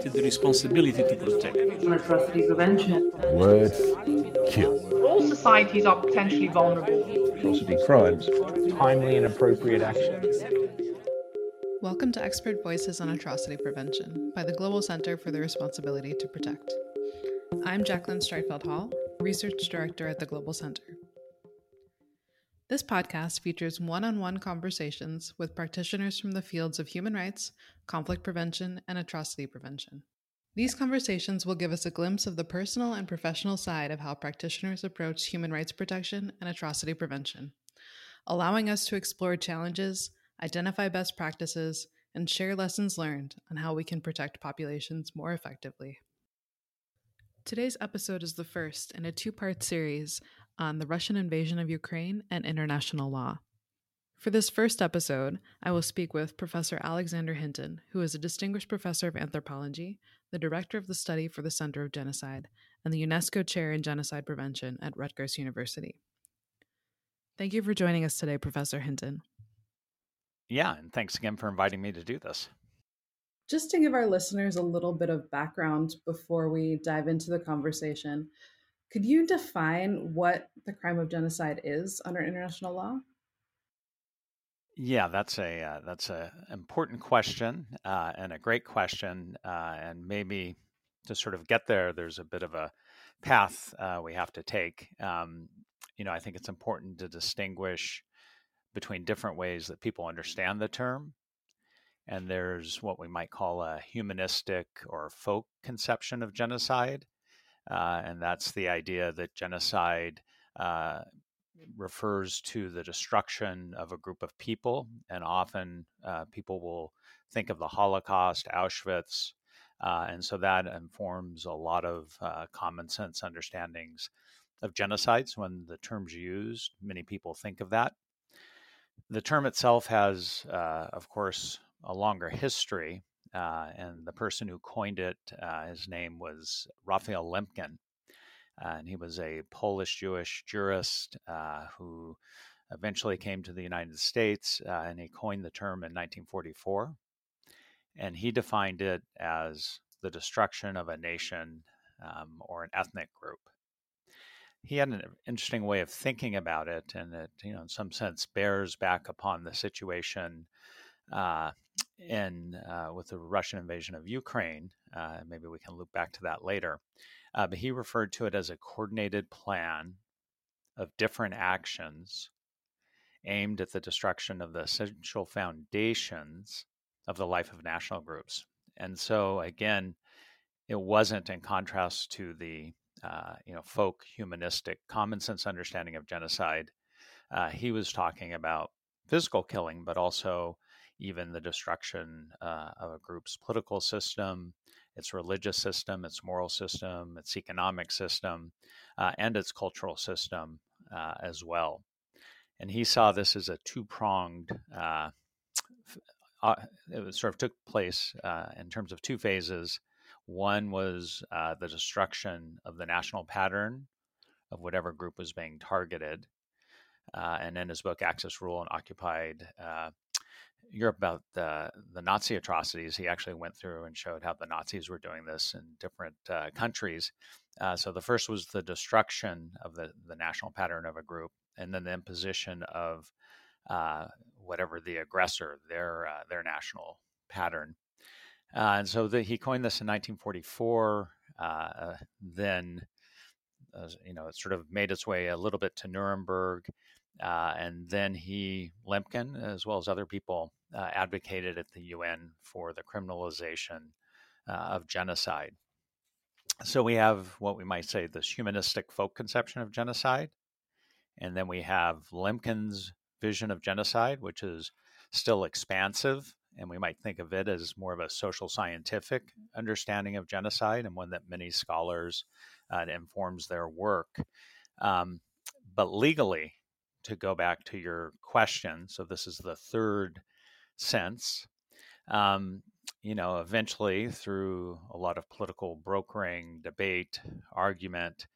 to the responsibility to protect. atrocity prevention. Words kill. All societies are potentially vulnerable. Atrocity crimes. timely and appropriate action. Welcome to Expert Voices on Atrocity Prevention by the Global Center for the Responsibility to Protect. I'm Jacqueline Streitfeld Hall, Research Director at the Global Center. This podcast features one on one conversations with practitioners from the fields of human rights, conflict prevention, and atrocity prevention. These conversations will give us a glimpse of the personal and professional side of how practitioners approach human rights protection and atrocity prevention, allowing us to explore challenges, identify best practices, and share lessons learned on how we can protect populations more effectively. Today's episode is the first in a two part series on the Russian invasion of Ukraine and international law. For this first episode, I will speak with Professor Alexander Hinton, who is a distinguished professor of anthropology, the director of the study for the Center of Genocide, and the UNESCO chair in genocide prevention at Rutgers University. Thank you for joining us today, Professor Hinton. Yeah, and thanks again for inviting me to do this. Just to give our listeners a little bit of background before we dive into the conversation, could you define what the crime of genocide is under international law? Yeah, that's a uh, that's a important question uh, and a great question, uh, and maybe to sort of get there, there's a bit of a path uh, we have to take. Um, you know, I think it's important to distinguish between different ways that people understand the term. And there's what we might call a humanistic or folk conception of genocide. Uh, and that's the idea that genocide uh, refers to the destruction of a group of people. And often uh, people will think of the Holocaust, Auschwitz. Uh, and so that informs a lot of uh, common sense understandings of genocides when the term's used. Many people think of that. The term itself has, uh, of course, a longer history. Uh, and the person who coined it, uh, his name was Raphael Lemkin. Uh, and he was a Polish Jewish jurist uh, who eventually came to the United States uh, and he coined the term in 1944. And he defined it as the destruction of a nation um, or an ethnic group. He had an interesting way of thinking about it, and it, you know, in some sense, bears back upon the situation uh, in uh, with the Russian invasion of Ukraine. Uh, maybe we can loop back to that later. Uh, but he referred to it as a coordinated plan of different actions aimed at the destruction of the essential foundations of the life of national groups. And so, again, it wasn't in contrast to the uh, you know folk humanistic common sense understanding of genocide. Uh, he was talking about physical killing, but also even the destruction uh, of a group's political system, its religious system, its moral system, its economic system, uh, and its cultural system uh, as well. And he saw this as a two pronged, uh, uh, it sort of took place uh, in terms of two phases. One was the destruction of the national pattern of whatever group was being targeted. and in his book, Axis Rule and Occupied Europe about the the Nazi atrocities, he actually went through and showed how the Nazis were doing this in different uh, countries. Uh, so the first was the destruction of the the national pattern of a group, and then the imposition of uh, whatever the aggressor their uh, their national pattern. Uh, and so the, he coined this in 1944. Uh, then, you know, it sort of made its way a little bit to Nuremberg. Uh, and then he, Lemkin, as well as other people, uh, advocated at the UN for the criminalization uh, of genocide. So we have what we might say this humanistic folk conception of genocide. And then we have Lemkin's vision of genocide, which is still expansive. And we might think of it as more of a social scientific understanding of genocide and one that many scholars uh, informs their work. Um, but legally, to go back to your question, so this is the third sense. Um, you know, eventually through a lot of political brokering, debate, argument,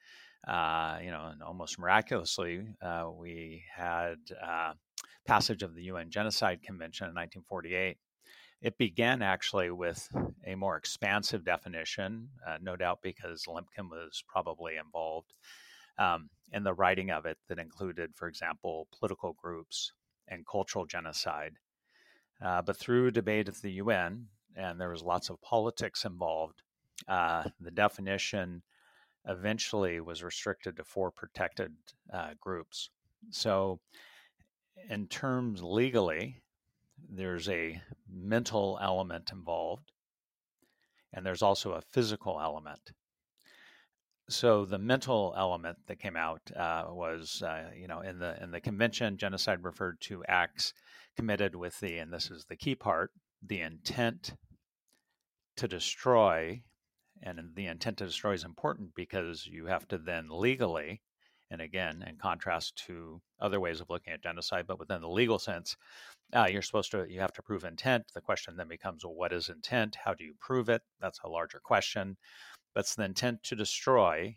uh, you know, and almost miraculously, uh, we had uh, passage of the UN Genocide Convention in 1948. it began actually with a more expansive definition, uh, no doubt because Lemkin was probably involved um, in the writing of it, that included, for example, political groups and cultural genocide. Uh, but through debate at the UN, and there was lots of politics involved, uh, the definition eventually was restricted to four protected uh, groups. So, in terms legally, there's a mental element involved, and there's also a physical element. So the mental element that came out uh, was, uh, you know, in the in the convention, genocide referred to acts committed with the, and this is the key part, the intent to destroy. And the intent to destroy is important because you have to then legally and again, in contrast to other ways of looking at genocide, but within the legal sense, uh, you're supposed to, you have to prove intent. The question then becomes, well, what is intent? How do you prove it? That's a larger question. But it's the intent to destroy.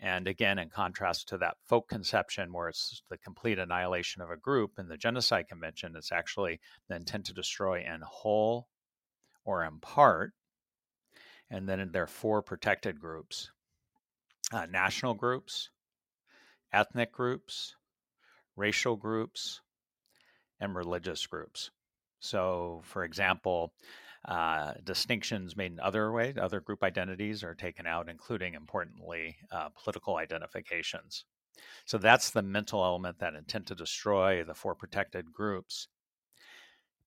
And again, in contrast to that folk conception where it's the complete annihilation of a group, in the Genocide Convention, it's actually the intent to destroy in whole or in part. And then there are four protected groups uh, national groups, ethnic groups, racial groups, and religious groups. So, for example, uh, distinctions made in other ways, other group identities are taken out, including, importantly, uh, political identifications. So that's the mental element, that intent to destroy the four protected groups.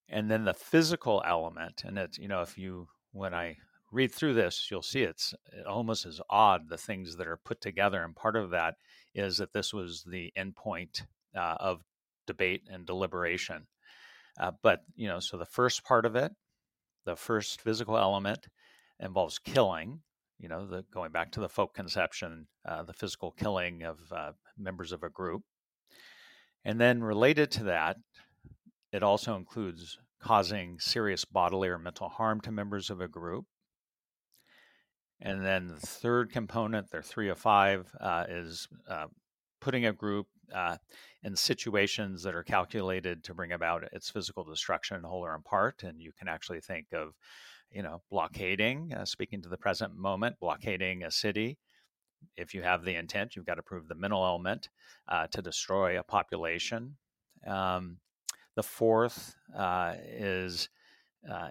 And then the physical element, and it's, you know, if you, when I read through this, you'll see it's it almost as odd the things that are put together. And part of that is that this was the endpoint uh, of debate and deliberation. Uh, but, you know, so the first part of it, the first physical element involves killing, you know, the, going back to the folk conception, uh, the physical killing of uh, members of a group. And then related to that, it also includes causing serious bodily or mental harm to members of a group and then the third component, there are three of five, uh, is uh, putting a group uh, in situations that are calculated to bring about its physical destruction, whole or in part. And you can actually think of, you know, blockading, uh, speaking to the present moment, blockading a city. If you have the intent, you've got to prove the mental element uh, to destroy a population. Um, the fourth uh, is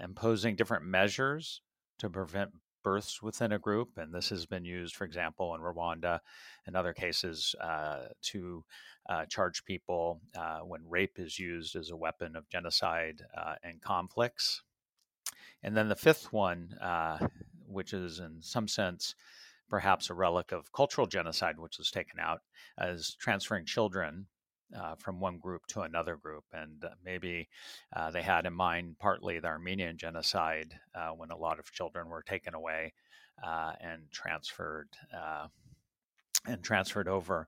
imposing different measures to prevent births within a group. And this has been used, for example, in Rwanda and other cases uh, to uh, charge people uh, when rape is used as a weapon of genocide uh, and conflicts. And then the fifth one, uh, which is in some sense perhaps a relic of cultural genocide, which was taken out, is transferring children uh, from one group to another group. And uh, maybe uh, they had in mind partly the Armenian genocide uh, when a lot of children were taken away uh, and transferred uh, and transferred over.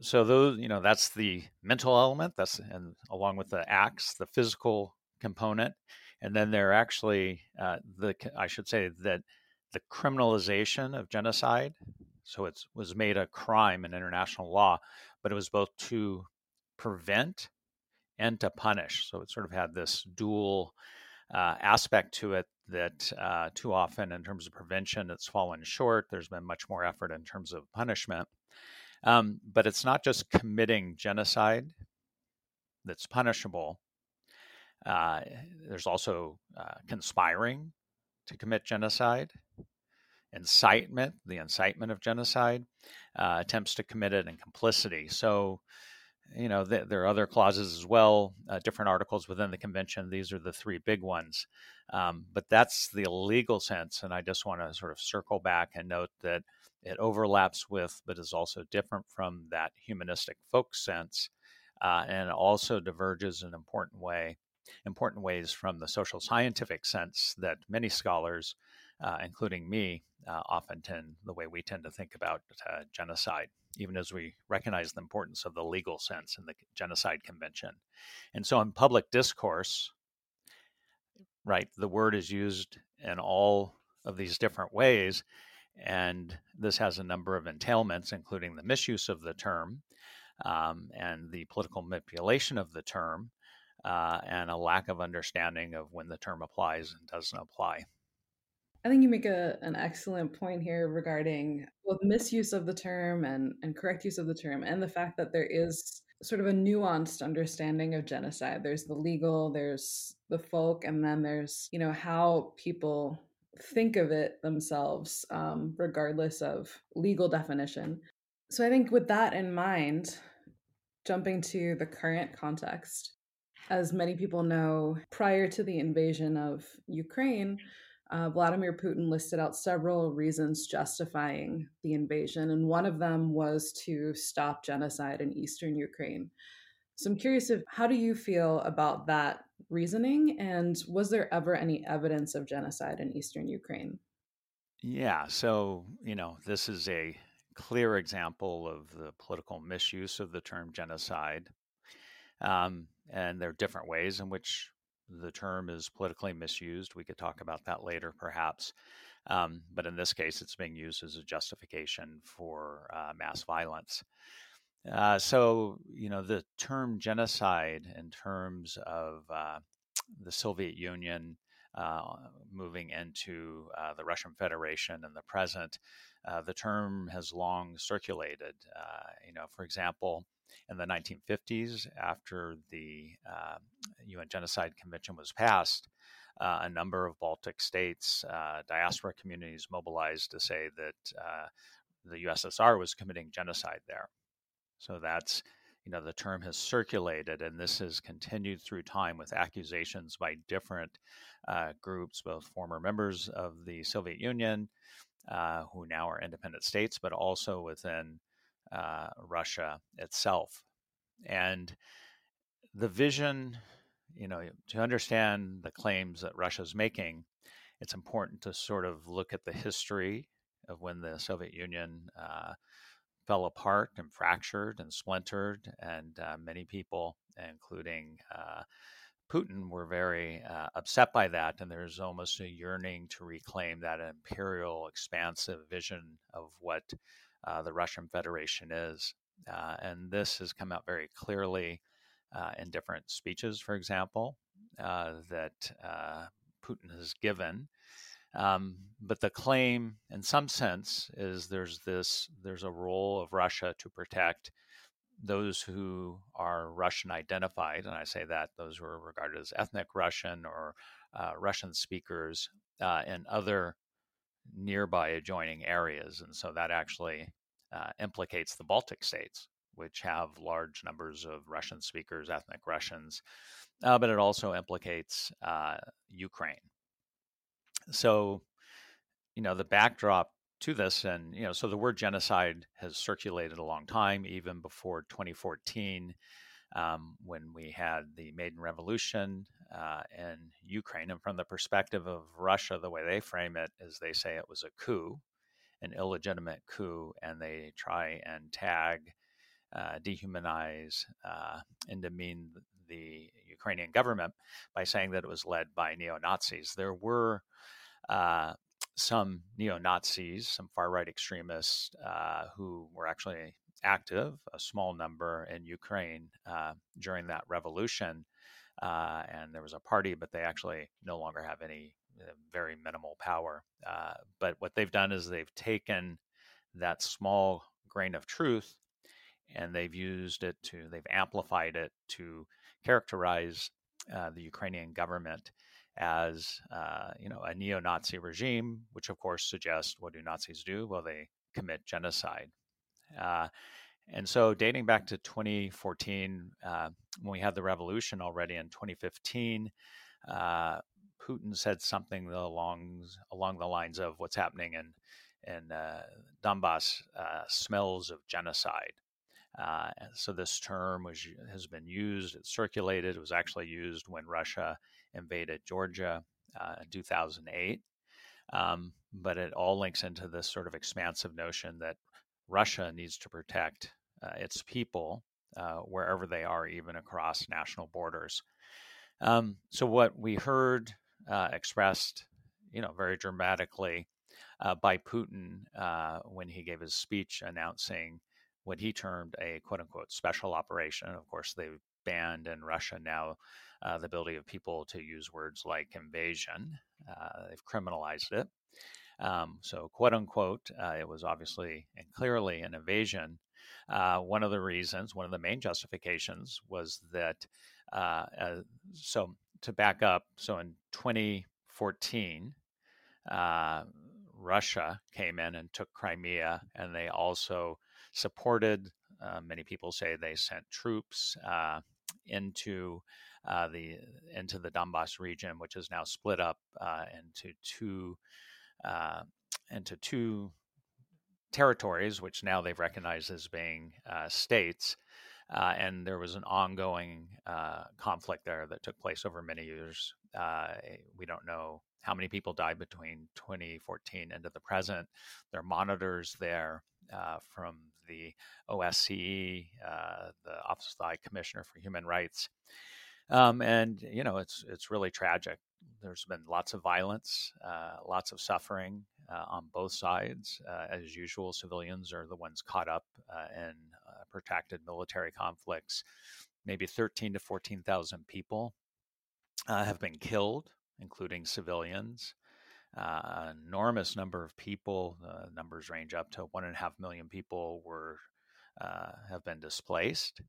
So those, you know, that's the mental element. That's and along with the acts, the physical component, and then there actually the I should say that the criminalization of genocide so it was made a crime in international law, but it was both to prevent and to punish. So it sort of had this dual uh, aspect to it that uh, too often, in terms of prevention, it's fallen short. There's been much more effort in terms of punishment. Um, but it's not just committing genocide that's punishable. Uh, there's also uh, conspiring to commit genocide incitement, the incitement of genocide, uh, attempts to commit it, and complicity. So, you know, th- there are other clauses as well, uh, different articles within the convention. These are the three big ones. Um, but that's the legal sense. And I just want to sort of circle back and note that it overlaps with, but is also different from that humanistic folk sense, uh, and also diverges in important way, important ways from the social scientific sense that many scholars uh, including me, uh, often tend the way we tend to think about uh, genocide, even as we recognize the importance of the legal sense in the Genocide Convention. And so, in public discourse, right, the word is used in all of these different ways. And this has a number of entailments, including the misuse of the term um, and the political manipulation of the term. uh, and a lack of understanding of when the term applies and doesn't apply. I think you make a, an excellent point here regarding both misuse of the term and, and correct use of the term, and the fact that there is sort of a nuanced understanding of genocide. There's the legal, there's the folk, and then there's, you know, how people think of it themselves, um, regardless of legal definition. So I think with that in mind, jumping to the current context, as many people know, prior to the invasion of Ukraine, uh, Vladimir Putin listed out several reasons justifying the invasion, and one of them was to stop genocide in eastern Ukraine. So I'm curious if how do you feel about that reasoning, and was there ever any evidence of genocide in eastern Ukraine? Yeah, so you know this is a clear example of the political misuse of the term genocide, um, and there are different ways in which the term is politically misused. We could talk about that later, perhaps. Um, but in this case, it's being used as a justification for uh, mass violence. Uh, so, you know, the term genocide, in terms of uh, the Soviet Union uh, moving into uh, the Russian Federation in the present, uh, the term has long circulated. you know, for example, in the 1950s, after the uh, UN Genocide Convention was passed, uh, a number of Baltic states, uh, diaspora communities mobilized to say that uh, the USSR was committing genocide there. So that's, you know, the term has circulated, and this has continued through time with accusations by different uh, groups, both former members of the Soviet Union, uh, who now are independent states, but also within uh, Russia itself. And the vision, you know, to understand the claims that Russia is making, it's important to sort of look at the history of when the Soviet Union uh, fell apart and fractured and splintered, and uh, many people, including uh, Putin, were very uh, upset by that. And there's almost a yearning to reclaim that imperial, expansive vision of what uh, the Russian Federation is. Uh, and this has come out very clearly uh, in different speeches, for example, uh, that uh, Putin has given. Um, but the claim, in some sense, is there's this there's a role of Russia to protect those who are Russian identified, and I say that those who are regarded as ethnic Russian or uh, Russian speakers in other nearby adjoining areas. And so that actually uh, implicates the Baltic states, which have large numbers of Russian speakers, ethnic Russians, uh, but it also implicates uh, Ukraine. So, you know, the backdrop to this, and, you know, so the word genocide has circulated a long time, even before 2014. Um, when we had the Maidan Revolution uh, in Ukraine. And from the perspective of Russia, the way they frame it is they say it was a coup, an illegitimate coup, and they try and tag, uh, dehumanize, uh, and demean the Ukrainian government by saying that it was led by neo Nazis. There were uh, some neo Nazis, some far right extremists uh, who were actually active, a small number in Ukraine uh, during that revolution. Uh, and there was a party, but they actually no longer have any uh, very minimal power. Uh, but what they've done is they've taken that small grain of truth and they've used it to, they've amplified it to characterize uh, the Ukrainian government as, uh, you know, a neo Nazi regime, which of course suggests what do Nazis do? Well, they commit genocide. Uh, and so, dating back to 2014, uh, when we had the revolution already in 2015, uh, Putin said something along along the lines of what's happening in in uh, Donbass uh, smells of genocide. Uh, so this term was has been used. It circulated. It was actually used when Russia invaded Georgia uh, in 2008. Um, but it all links into this sort of expansive notion that Russia needs to protect uh, its people uh, wherever they are, even across national borders. Um, so what we heard uh, expressed, you know, very dramatically uh, by Putin uh, when he gave his speech announcing what he termed a quote unquote special operation. Of course, they banned in Russia now uh, the ability of people to use words like invasion. They've criminalized it. Um, so, quote unquote, uh, it was obviously and clearly an invasion. Uh, one of the reasons, one of the main justifications was that, uh, so to back up, so in 2014, Russia came in and took Crimea, and they also supported. Uh, many people say they sent troops uh, into uh, the into the Donbass region, which is now split up uh, into two uh, into two territories, which now they've recognized as being uh, states. Uh, and there was an ongoing uh, conflict there that took place over many years. we don't know how many people died between 2014 and to the present. There are monitors there from the OSCE, the Office of the High Commissioner for Human Rights. Um, and you know, it's it's really tragic. There's been lots of violence, uh, lots of suffering uh, on both sides. Uh, as usual, civilians are the ones caught up uh, in uh, protracted military conflicts. Maybe 13 to 14,000 people uh, have been killed, including civilians. an enormous number of people, numbers range up to one and a half million people, were have been displaced.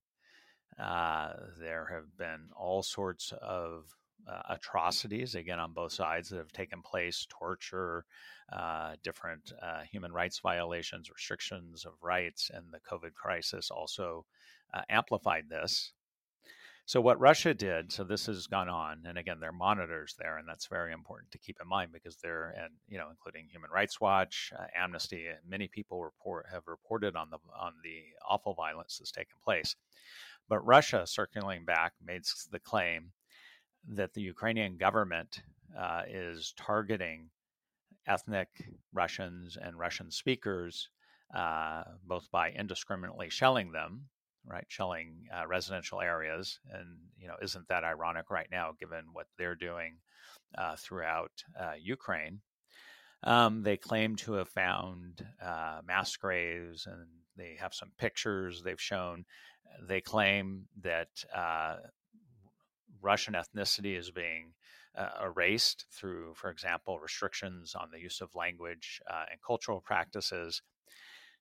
There have been all sorts of uh, atrocities, again, on both sides that have taken place torture, uh, different uh, human rights violations, restrictions of rights, and the COVID crisis also uh, amplified this. So, what Russia did, so this has gone on, and again, there are monitors there, and that's very important to keep in mind because they're, and you know, including Human Rights Watch, uh, Amnesty, many people report have reported on the on the awful violence that's taken place. But Russia, circling back, makes the claim that the Ukrainian government uh, is targeting ethnic Russians and Russian speakers, uh, both by indiscriminately shelling them, right, shelling uh, residential areas, and you know, isn't that ironic right now, given what they're doing uh, throughout uh, Ukraine? Um, they claim to have found uh, mass graves, and they have some pictures they've shown they claim that Russian ethnicity is being uh, erased through, for example, restrictions on the use of language uh, and cultural practices.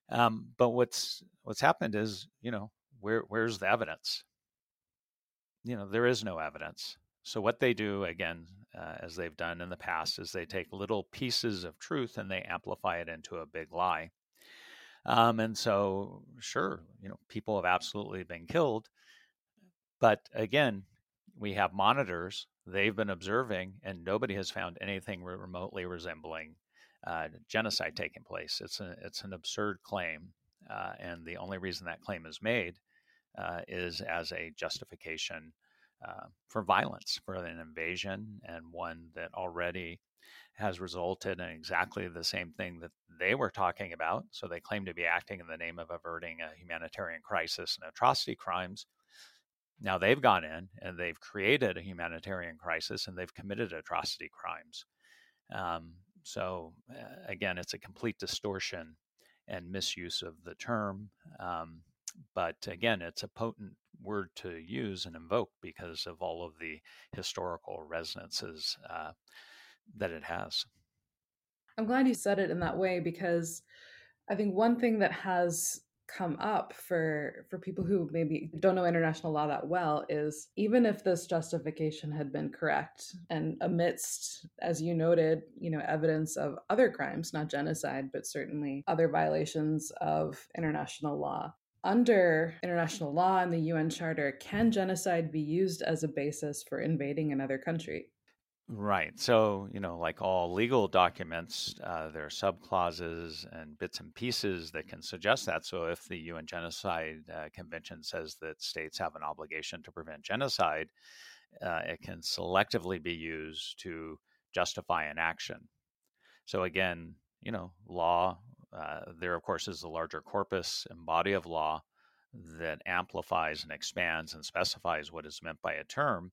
Um, but what's what's happened is, you know, where where's the evidence? You know, there is no evidence. So what they do again, uh, as they've done in the past, is they take little pieces of truth and they amplify it into a big lie. Um, and so, sure, you know, people have absolutely been killed. But again, we have monitors they've been observing, and nobody has found anything remotely resembling uh, genocide taking place. It's a, it's an absurd claim, uh, and the only reason that claim is made uh, is as a justification uh, for violence, for an invasion, and one that already has resulted in exactly the same thing that they were talking about. So they claim to be acting in the name of averting a humanitarian crisis and atrocity crimes. Now they've gone in and they've created a humanitarian crisis and they've committed atrocity crimes. Um, so uh, again, it's a complete distortion and misuse of the term. Um, but again, it's a potent word to use and invoke because of all of the historical resonances uh, that it has. I'm glad you said it in that way because I think one thing that has come up for for people who maybe don't know international law that well is even if this justification had been correct and amidst as you noted you know evidence of other crimes not genocide but certainly other violations of international law under international law and the UN Charter, can genocide be used as a basis for invading another country? Right. So, you know, like all legal documents, uh, there are subclauses and bits and pieces that can suggest that. So, if the UN Genocide uh, Convention says that states have an obligation to prevent genocide, uh, it can selectively be used to justify an action. So, again, you know, law, uh, there, of course, is the larger corpus and body of law that amplifies and expands and specifies what is meant by a term.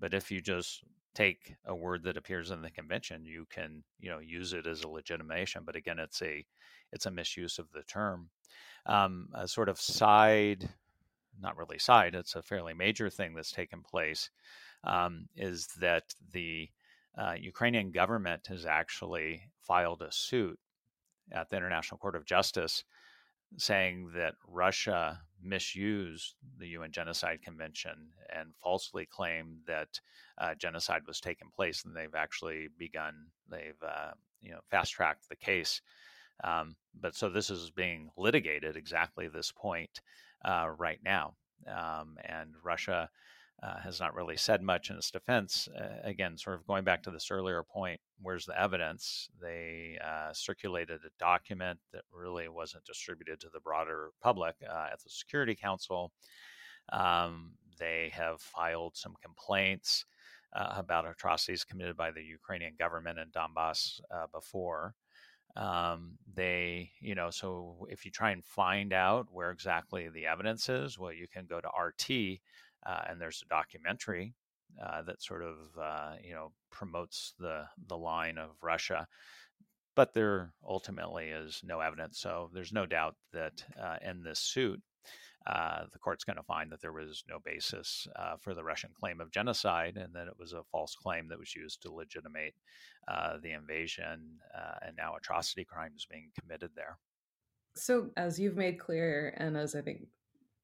But if you just take a word that appears in the convention, you can you know use it as a legitimation. But again, it's a it's a misuse of the term. Um, a sort of side not really side, it's a fairly major thing that's taken place, um, is that the uh, Ukrainian government has actually filed a suit at the International Court of Justice saying that Russia misused the UN Genocide Convention and falsely claimed that uh, genocide was taking place, and they've actually begun, they've uh, you know fast tracked the case. Um, but so this is being litigated exactly this point uh, right now, um, and Russia uh, has not really said much in its defense. Uh, again, sort of going back to this earlier point, where's the evidence? They uh, circulated a document that really wasn't distributed to the broader public uh, at the Security Council. Um, they have filed some complaints uh, about atrocities committed by the Ukrainian government in Donbass uh, before. Um, they, you know, so if you try and find out where exactly the evidence is, well, you can go to RT uh, and there's a documentary uh, that sort of uh, you know promotes the the line of Russia. But there ultimately is no evidence, so there's no doubt that uh, in this suit, uh, the court's going to find that there was no basis uh, for the Russian claim of genocide, and that it was a false claim that was used to legitimate the invasion and now atrocity crimes being committed there. So, as you've made clear, and as I think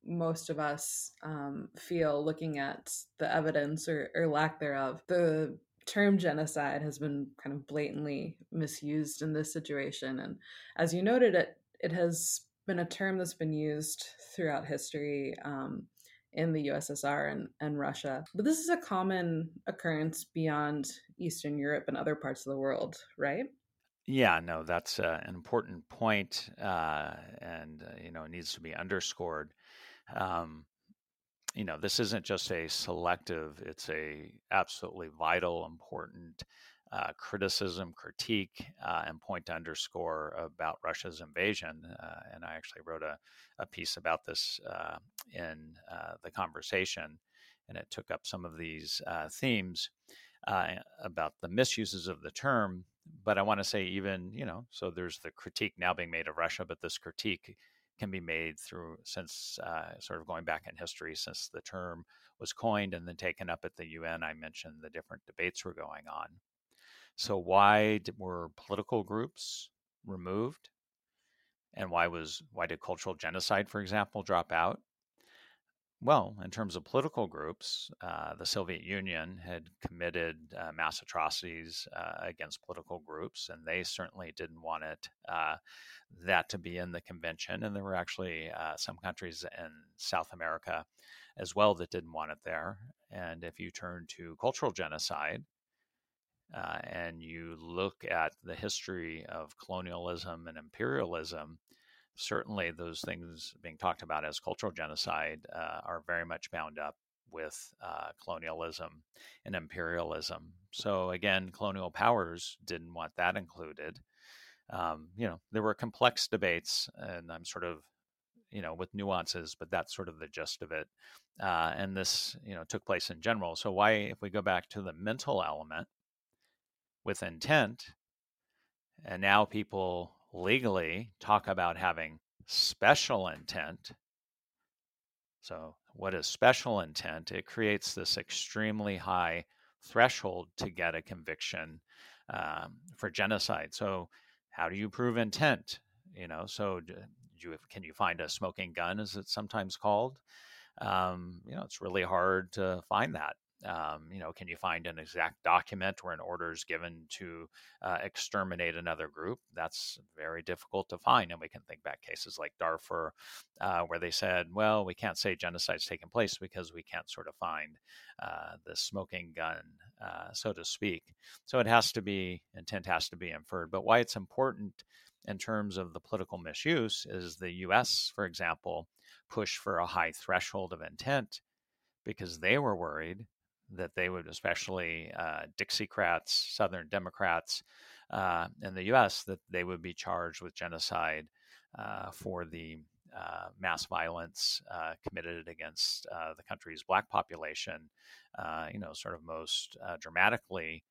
most of us um, feel looking at the evidence or, or lack thereof. The term genocide has been kind of blatantly misused in this situation. And as you noted, it, it has been a term that's been used throughout history um, in the USSR and, and Russia. But this is a common occurrence beyond Eastern Europe and other parts of the world, right? Yeah, no, that's uh, an important point, uh, and uh, you know, it needs to be underscored um, you know this isn't just a selective it's a absolutely vital important uh, criticism critique uh, and point to underscore about russia's invasion uh, and i actually wrote a, a piece about this uh, in uh, the conversation and it took up some of these uh, themes about the misuses of the term but i want to say even you know so there's the critique now being made of russia but this critique can be made through since uh, sort of going back in history since the term was coined and then taken up at the UN. I mentioned the different debates were going on. So why were political groups removed, and why was why did cultural genocide, for example, drop out? Well, in terms of political groups, uh, the Soviet Union had committed uh, mass atrocities uh, against political groups, and they certainly didn't want it uh, that to be in the convention. And there were actually uh, some countries in South America as well that didn't want it there. And if you turn to cultural genocide, uh, and you look at the history of colonialism and imperialism, certainly those things being talked about as cultural genocide uh, are very much bound up with uh, colonialism and imperialism. So again, colonial powers didn't want that included. Um, you know, there were complex debates, and I'm sort of, you know, with nuances, but that's sort of the gist of it. Uh, and this, you know, took place in general. So why, if we go back to the mental element with intent, and now people legally talk about having special intent. So, what is special intent? It creates this extremely high threshold to get a conviction um, for genocide. So, how do you prove intent? You know, so you, can you find a smoking gun, as it's sometimes called? Um, you know, it's really hard to find that. Um, you know, can you find an exact document where an order is given to uh, exterminate another group? That's very difficult to find. And we can think back cases like Darfur, uh, where they said, well, we can't say genocide's taken place because we can't sort of find uh, the smoking gun, uh, so to speak. So it has to be, intent has to be inferred. But why it's important in terms of the political misuse is the US, for example, pushed for a high threshold of intent because they were worried that they would, especially uh, Dixiecrats, Southern Democrats uh, in the U.S., that they would be charged with genocide uh, for the uh, mass violence uh, committed against uh, the country's black population. you know, sort of most dramatically,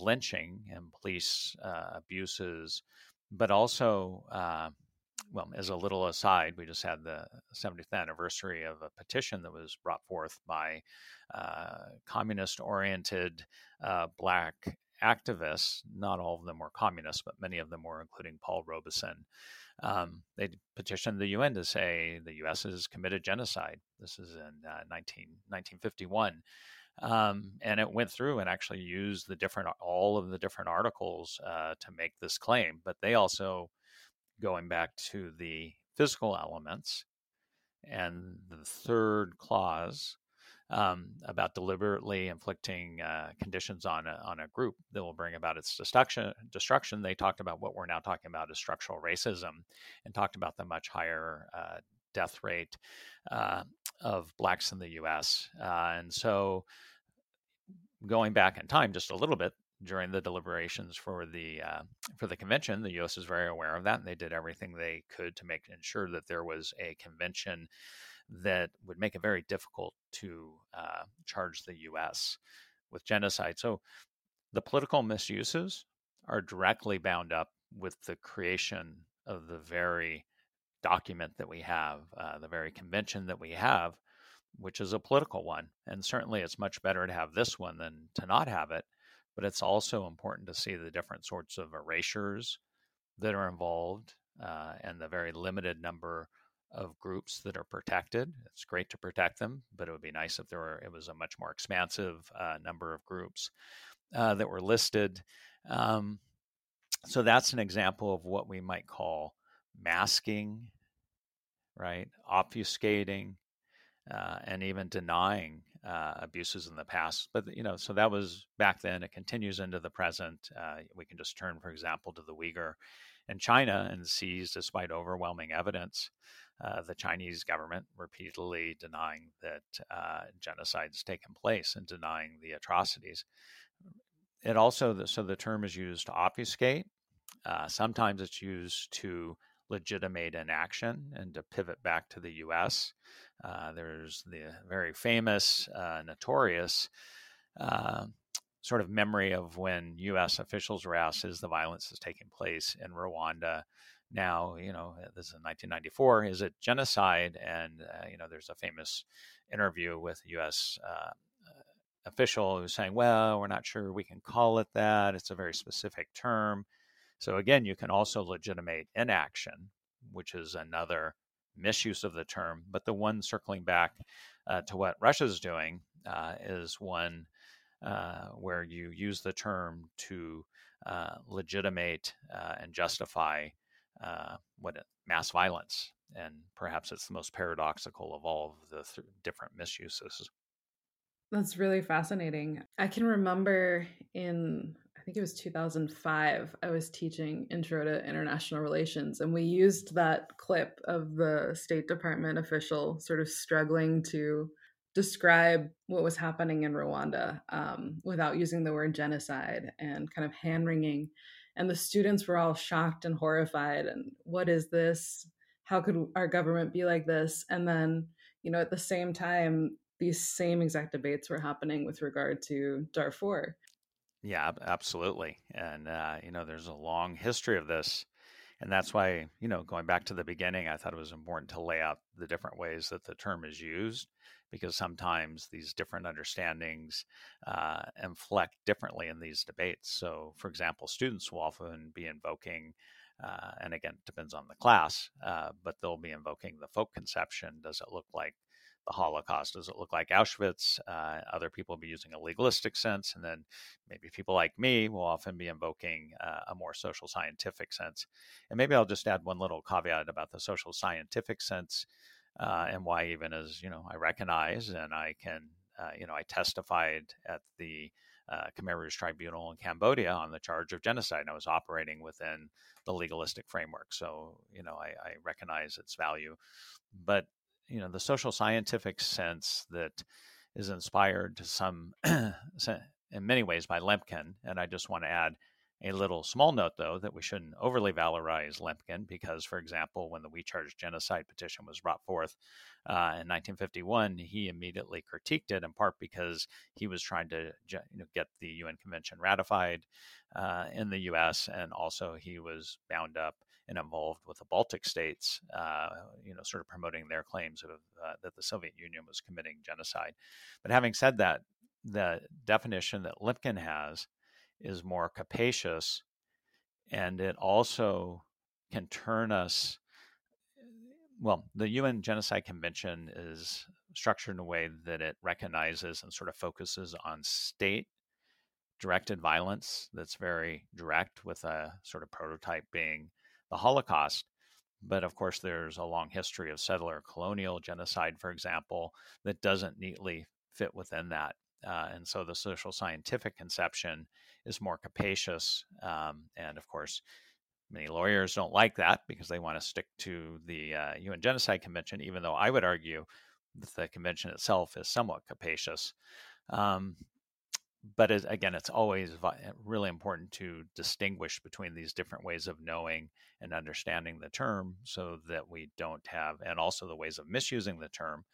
lynching and police abuses, but also well, as a little aside, we just had the 70th anniversary of a petition that was brought forth by uh, communist oriented uh, black activists. Not all of them were communists, but many of them were, including Paul Robeson. Um, they petitioned the UN to say the U.S. has committed genocide. This is in 19, 1951. Um, and it went through and actually used the different all of the different articles uh, to make this claim. But they also, going back to the physical elements, and the third clause um, about deliberately inflicting uh, conditions on a, on a group that will bring about its destruction. Destruction. They talked about what we're now talking about as structural racism, and talked about the much higher uh, death rate uh, of blacks in the U.S. Uh, and so, going back in time just a little bit during the deliberations for the uh, for the convention, the U.S. is very aware of that, and they did everything they could to make ensure that there was a convention that would make it very difficult to uh, charge the U.S. with genocide. So, the political misuses are directly bound up with the creation of the very document that we have, uh, the very convention that we have, which is a political one. And certainly it's much better to have this one than to not have it. But it's also important to see the different sorts of erasures that are involved uh, and the very limited number of groups that are protected. It's great to protect them, but it would be nice if there were it was a much more expansive uh, number of groups uh, that were listed. Um, so that's an example of what we might call masking, right? Obfuscating, uh, and even denying uh, abuses in the past. But you know, so that was back then. It continues into the present. Uh, we can just turn, for example, to the Uyghur in China and see, despite overwhelming evidence, uh, the Chinese government repeatedly denying that uh, genocide has taken place and denying the atrocities. It also, so the term is used to obfuscate. Uh, sometimes it's used to legitimate inaction and to pivot back to the U.S. Uh, there's the very famous, uh, notorious uh, sort of memory of when U.S. officials were asked, "Is the violence is taking place in Rwanda?" Now, you know, this is 1994. Is it genocide? And uh, you know, there's a famous interview with U.S. Uh, official who's saying, "Well, we're not sure we can call it that. It's a very specific term." So again, you can also legitimate inaction, which is another misuse of the term. But the one circling back uh, to what Russia's doing uh, is one uh, where you use the term to uh, legitimate uh, and justify uh, what mass violence. And perhaps it's the most paradoxical of all of the th- different misuses. That's really fascinating. I can remember in think it was 2005, I was teaching Intro to International Relations, and we used that clip of the State Department official sort of struggling to describe what was happening in Rwanda um, without using the word genocide and kind of hand wringing. And the students were all shocked and horrified. And what is this? How could our government be like this? And then, you know, at the same time, these same exact debates were happening with regard to Darfur. Yeah, absolutely. And, uh, you know, there's a long history of this. And that's why, you know, going back to the beginning, I thought it was important to lay out the different ways that the term is used, because sometimes these different understandings uh, inflect differently in these debates. So, for example, students will often be invoking, uh, and again, it depends on the class, uh, but they'll be invoking the folk conception. Does it look like the Holocaust? Does it look like Auschwitz? Uh, other people be using a legalistic sense, and then maybe people like me will often be invoking uh, a more social scientific sense. And maybe I'll just add one little caveat about the social scientific sense uh, and why, even as you know, I recognize and I can, uh, you know, I testified at the uh, Khmer Rouge Tribunal in Cambodia on the charge of genocide. And I was operating within the legalistic framework, so you know I, I recognize its value. But you know the social scientific sense that is inspired to some in many ways by Lemkin, and I just want to add A little small note, though, that we shouldn't overly valorize Lemkin because, for example, when the We Charge Genocide petition was brought forth uh, in 1951, he immediately critiqued it in part because he was trying to you know, get the UN Convention ratified uh, in the U.S. and also he was bound up and involved with the Baltic states, uh, you know, sort of promoting their claims of uh, that the Soviet Union was committing genocide. But having said that, the definition that Lemkin has is more capacious and it also can turn us well the un genocide convention is structured in a way that it recognizes and sort of focuses on state directed violence that's very direct with a sort of prototype being the holocaust but of course there's a long history of settler colonial genocide for example that doesn't neatly fit within that uh, and so the social scientific conception is more capacious. Um, and of course, many lawyers don't like that because they want to stick to the uh, UN Genocide Convention, even though I would argue that the convention itself is somewhat capacious. Um, but it, again, it's always really important to distinguish between these different ways of knowing and understanding the term so that we don't have, and also the ways of misusing the term,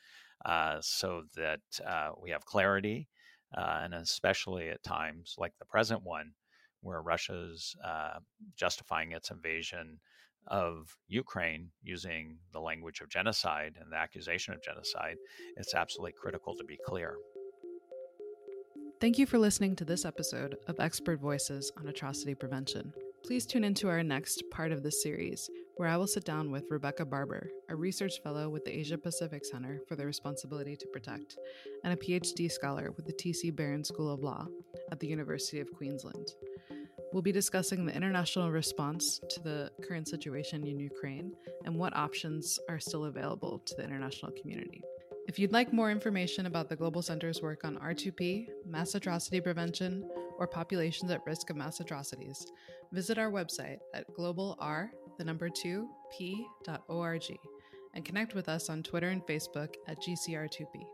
uh, so that uh, we have clarity uh, and especially at times like the present one, where Russia's uh, justifying its invasion of Ukraine using the language of genocide and the accusation of genocide, it's absolutely critical to be clear. Thank you for listening to this episode of Expert Voices on Atrocity Prevention. Please tune into our next part of this series, where I will sit down with Rebecca Barber, a research fellow with the Asia Pacific Center for the Responsibility to Protect, and a PhD scholar with the T.C. Beirne School of Law at the University of Queensland. We'll be discussing the international response to the current situation in Ukraine and what options are still available to the international community. If you'd like more information about the Global Center's work on R2P, mass atrocity prevention, or populations at risk of mass atrocities, visit our website at globalr, the number 2, p.org, and connect with us on Twitter and Facebook at GCR2P.